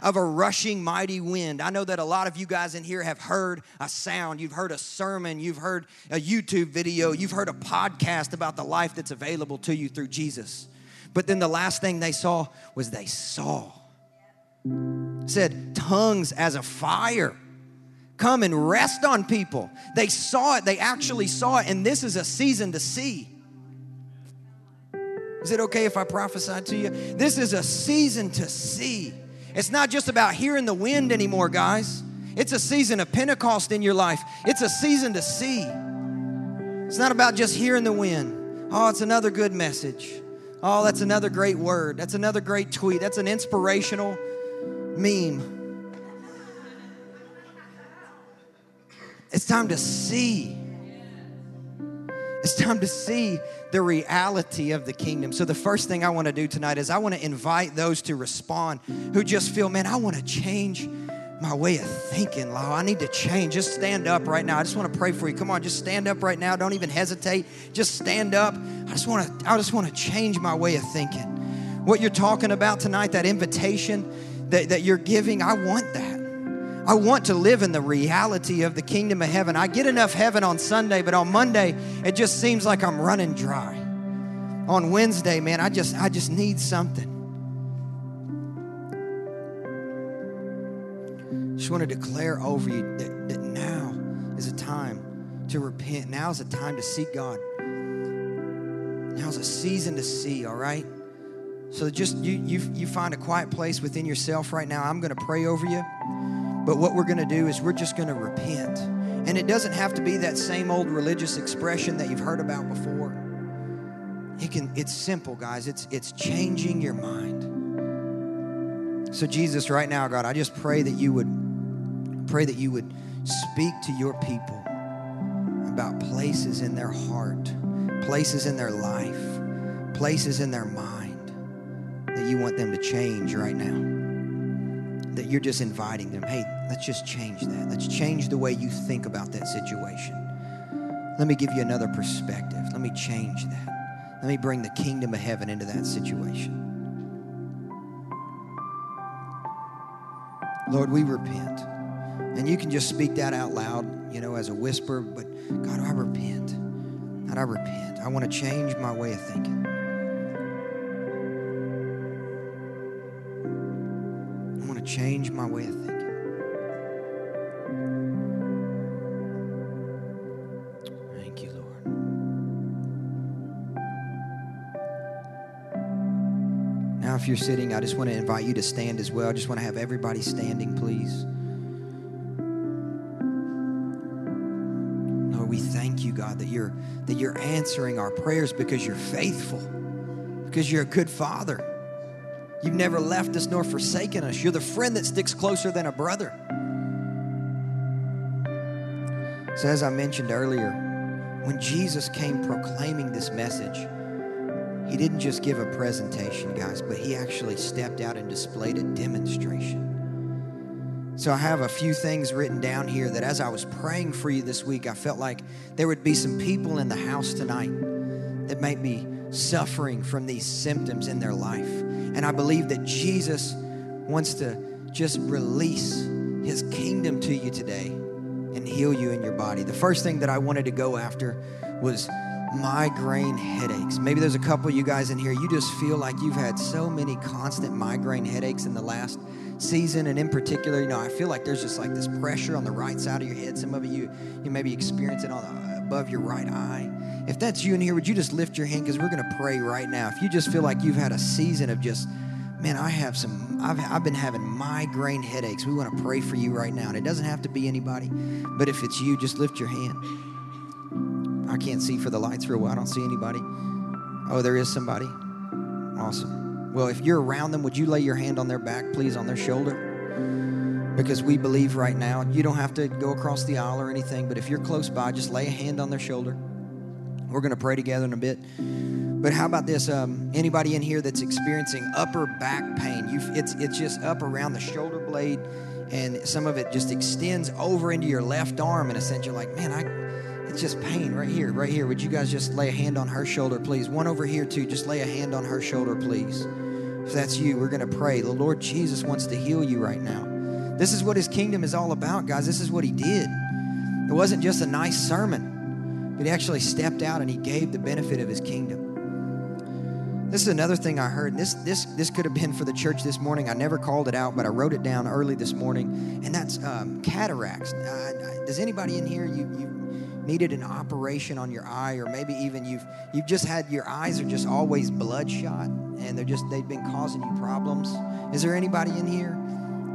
of a rushing mighty wind. I know that a lot of you guys in here have heard a sound. You've heard a sermon, you've heard a YouTube video, you've heard a podcast about the life that's available to you through Jesus. But then the last thing they saw was they saw. Said tongues as a fire come and rest on people. They saw it, they actually saw it, and this is a season to see. Is it okay if I prophesy to you? This is a season to see. It's not just about hearing the wind anymore, guys. It's a season of Pentecost in your life. It's a season to see. It's not about just hearing the wind. Oh, it's another good message. Oh, that's another great word. That's another great tweet. That's an inspirational meme. It's time to see. It's time to see the reality of the kingdom. So, the first thing I want to do tonight is I want to invite those to respond who just feel, man, I want to change my way of thinking, Law. I need to change. Just stand up right now. I just want to pray for you. Come on, just stand up right now. Don't even hesitate. Just stand up. I just want to I just want to change my way of thinking. What you're talking about tonight, that invitation that, that you're giving, I want that. I want to live in the reality of the kingdom of heaven. I get enough heaven on Sunday, but on Monday, it just seems like I'm running dry. On Wednesday, man, I just I just need something. just want to declare over you that, that now is a time to repent. Now is a time to seek God. Now is a season to see, all right? So just you, you, you find a quiet place within yourself right now. I'm going to pray over you. But what we're going to do is we're just going to repent. And it doesn't have to be that same old religious expression that you've heard about before. It can it's simple, guys. It's it's changing your mind. So Jesus, right now, God, I just pray that you would pray that you would speak to your people about places in their heart, places in their life, places in their mind that you want them to change right now. That you're just inviting them, hey, let's just change that. Let's change the way you think about that situation. Let me give you another perspective. Let me change that. Let me bring the kingdom of heaven into that situation. Lord, we repent. And you can just speak that out loud, you know, as a whisper, but God, I repent. God, I repent. I want to change my way of thinking. Change my way of thinking. Thank you, Lord. Now, if you're sitting, I just want to invite you to stand as well. I just want to have everybody standing, please. Lord, we thank you, God, that you're that you're answering our prayers because you're faithful, because you're a good father. You've never left us nor forsaken us. You're the friend that sticks closer than a brother. So, as I mentioned earlier, when Jesus came proclaiming this message, he didn't just give a presentation, guys, but he actually stepped out and displayed a demonstration. So I have a few things written down here that as I was praying for you this week, I felt like there would be some people in the house tonight that might be suffering from these symptoms in their life. And I believe that Jesus wants to just release his kingdom to you today and heal you in your body. The first thing that I wanted to go after was migraine headaches. Maybe there's a couple of you guys in here, you just feel like you've had so many constant migraine headaches in the last season and in particular you know i feel like there's just like this pressure on the right side of your head some of you you maybe experience it on the, above your right eye. If that's you in here would you just lift your hand? Because we're going to pray right now. If you just feel like you've had a season of just man i have some I've, I've been having migraine headaches. We want to pray for you right now. And it doesn't have to be anybody but if it's you just lift your hand. I can't see for the lights real well. I don't see anybody. Oh there is somebody. Awesome. Well, if you're around them, would you lay your hand on their back, please, on their shoulder? Because we believe right now, you don't have to go across the aisle or anything, but if you're close by, just lay a hand on their shoulder. We're going to pray together in a bit. But how about this? Um, anybody in here that's experiencing upper back pain? you it's it's just up around the shoulder blade, and some of it just extends over into your left arm. In a sense, you're like, man, I it's just pain right here, right here. Would you guys just lay a hand on her shoulder, please? One over here too. Just lay a hand on her shoulder, please. If that's you, we're going to pray. The Lord Jesus wants to heal you right now. This is what his kingdom is all about, guys. This is what he did. It wasn't just a nice sermon, but he actually stepped out and he gave the benefit of his kingdom. This is another thing I heard. This this this could have been for the church this morning. I never called it out, but I wrote it down early this morning, and that's um, cataracts. Uh, does anybody in here you you needed an operation on your eye, or maybe even you've you've just had your eyes are just always bloodshot, and they're just they've been causing you problems. Is there anybody in here?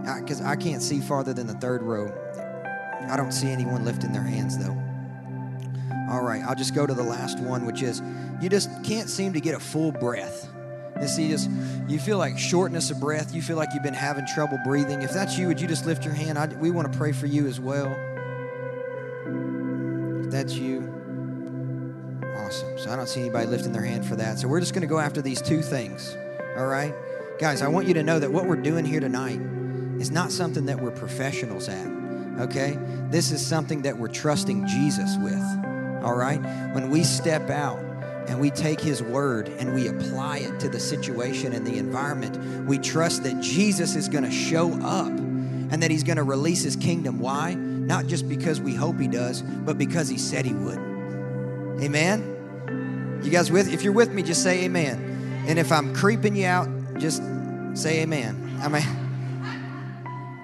Because I, I can't see farther than the third row. I don't see anyone lifting their hands though. All right, I'll just go to the last one, which is you just can't seem to get a full breath. You see, just you feel like shortness of breath. You feel like you've been having trouble breathing. If that's you, would you just lift your hand? I, we want to pray for you as well. If that's you, awesome. So I don't see anybody lifting their hand for that. So we're just going to go after these two things. All right, guys. I want you to know that what we're doing here tonight is not something that we're professionals at. Okay, this is something that we're trusting Jesus with. All right, when we step out and we take His word and we apply it to the situation and the environment, we trust that Jesus is going to show up and that He's going to release His kingdom. Why? Not just because we hope He does, but because He said He would. Amen? You guys with? If you're with me, just say amen. And if I'm creeping you out, just say amen. I mean,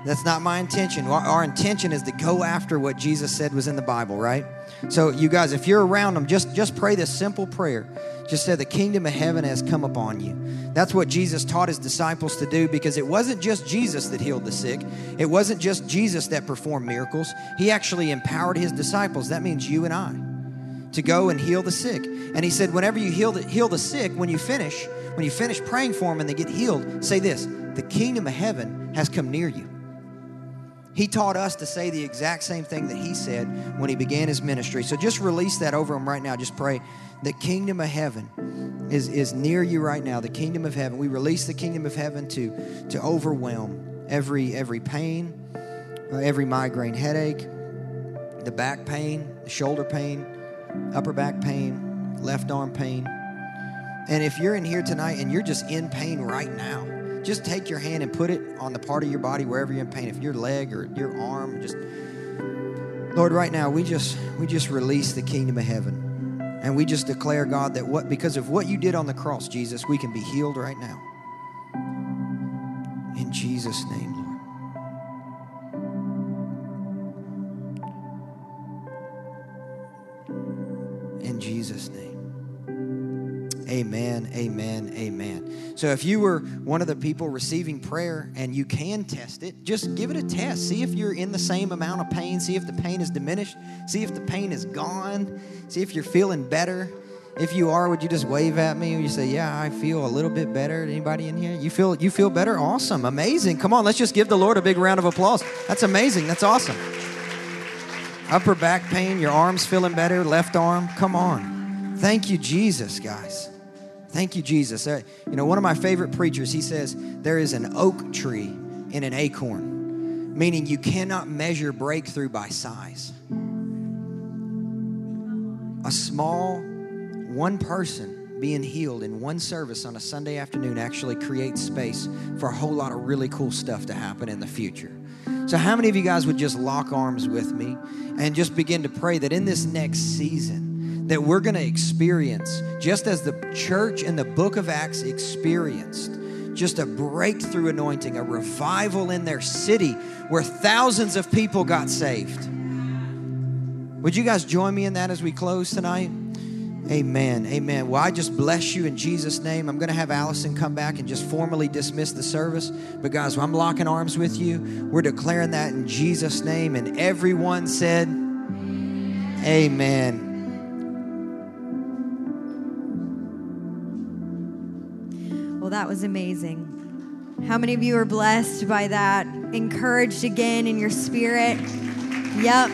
that's not my intention. Our intention is to go after what Jesus said was in the Bible, right? So, you guys, if you're around them, just, just pray this simple prayer. Just say, The kingdom of heaven has come upon you. That's what Jesus taught his disciples to do because it wasn't just Jesus that healed the sick, it wasn't just Jesus that performed miracles. He actually empowered his disciples. That means you and I to go and heal the sick. And he said, Whenever you heal the, heal the sick, when you finish, when you finish praying for them and they get healed, say this The kingdom of heaven has come near you. He taught us to say the exact same thing that he said when he began his ministry. So just release that over him right now. Just pray. The kingdom of heaven is, is near you right now. The kingdom of heaven. We release the kingdom of heaven to, to overwhelm every, every pain, every migraine headache, the back pain, the shoulder pain, upper back pain, left arm pain. And if you're in here tonight and you're just in pain right now, just take your hand and put it on the part of your body wherever you're in pain. If your leg or your arm, just Lord, right now we just we just release the kingdom of heaven. And we just declare, God, that what because of what you did on the cross, Jesus, we can be healed right now. In Jesus' name, Lord. In Jesus'. Amen, amen, amen. So if you were one of the people receiving prayer and you can test it, just give it a test. See if you're in the same amount of pain. See if the pain is diminished. See if the pain is gone. See if you're feeling better. If you are, would you just wave at me and you say, "Yeah, I feel a little bit better." Anybody in here? You feel you feel better? Awesome. Amazing. Come on, let's just give the Lord a big round of applause. That's amazing. That's awesome. Upper back pain, your arms feeling better, left arm. Come on. Thank you, Jesus, guys. Thank you, Jesus. Uh, you know, one of my favorite preachers, he says, there is an oak tree in an acorn, meaning you cannot measure breakthrough by size. A small one person being healed in one service on a Sunday afternoon actually creates space for a whole lot of really cool stuff to happen in the future. So, how many of you guys would just lock arms with me and just begin to pray that in this next season, that we're going to experience, just as the church in the book of Acts experienced, just a breakthrough anointing, a revival in their city where thousands of people got saved. Would you guys join me in that as we close tonight? Amen. Amen. Well, I just bless you in Jesus' name. I'm going to have Allison come back and just formally dismiss the service. But, guys, I'm locking arms with you. We're declaring that in Jesus' name. And everyone said, Amen. Well, that was amazing. How many of you are blessed by that? Encouraged again in your spirit? Yep.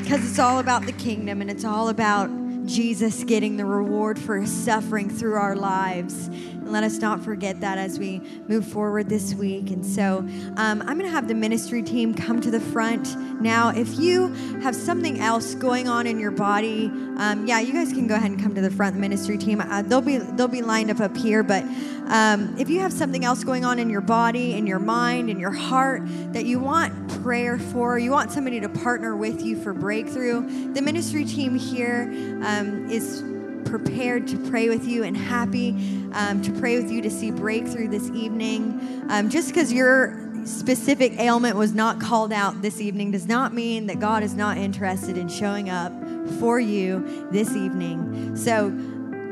Because it's all about the kingdom and it's all about Jesus getting the reward for his suffering through our lives. And let us not forget that as we move forward this week. And so um, I'm going to have the ministry team come to the front now. If you have something else going on in your body, um, yeah, you guys can go ahead and come to the front. The ministry team, uh, they'll be they'll be lined up up here. But um, if you have something else going on in your body, in your mind, in your heart that you want prayer for, you want somebody to partner with you for breakthrough, the ministry team here um, is prepared to pray with you and happy um, to pray with you to see breakthrough this evening. Um, just because your specific ailment was not called out this evening does not mean that God is not interested in showing up for you this evening. So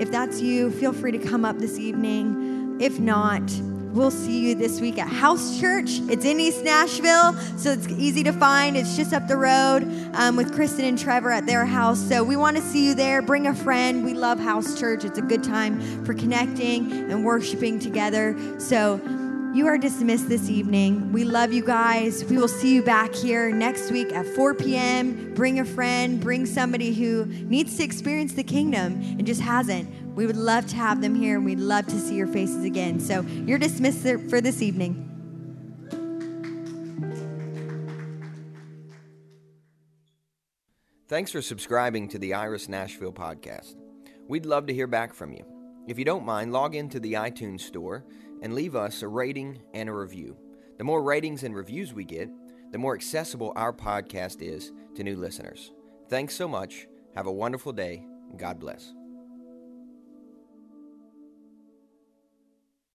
if that's you, feel free to come up this evening. If not, we'll see you this week at House Church. It's in East Nashville, so it's easy to find. It's just up the road um, with Kristen and Trevor at their house. So we want to see you there. Bring a friend. We love House Church. It's a good time for connecting and worshiping together. So you are dismissed this evening. We love you guys. We will see you back here next week at 4 p.m. Bring a friend, bring somebody who needs to experience the kingdom and just hasn't. We would love to have them here and we'd love to see your faces again. So you're dismissed for this evening. Thanks for subscribing to the Iris Nashville podcast. We'd love to hear back from you. If you don't mind, log into the iTunes store and leave us a rating and a review. The more ratings and reviews we get, the more accessible our podcast is to new listeners. Thanks so much. Have a wonderful day. God bless.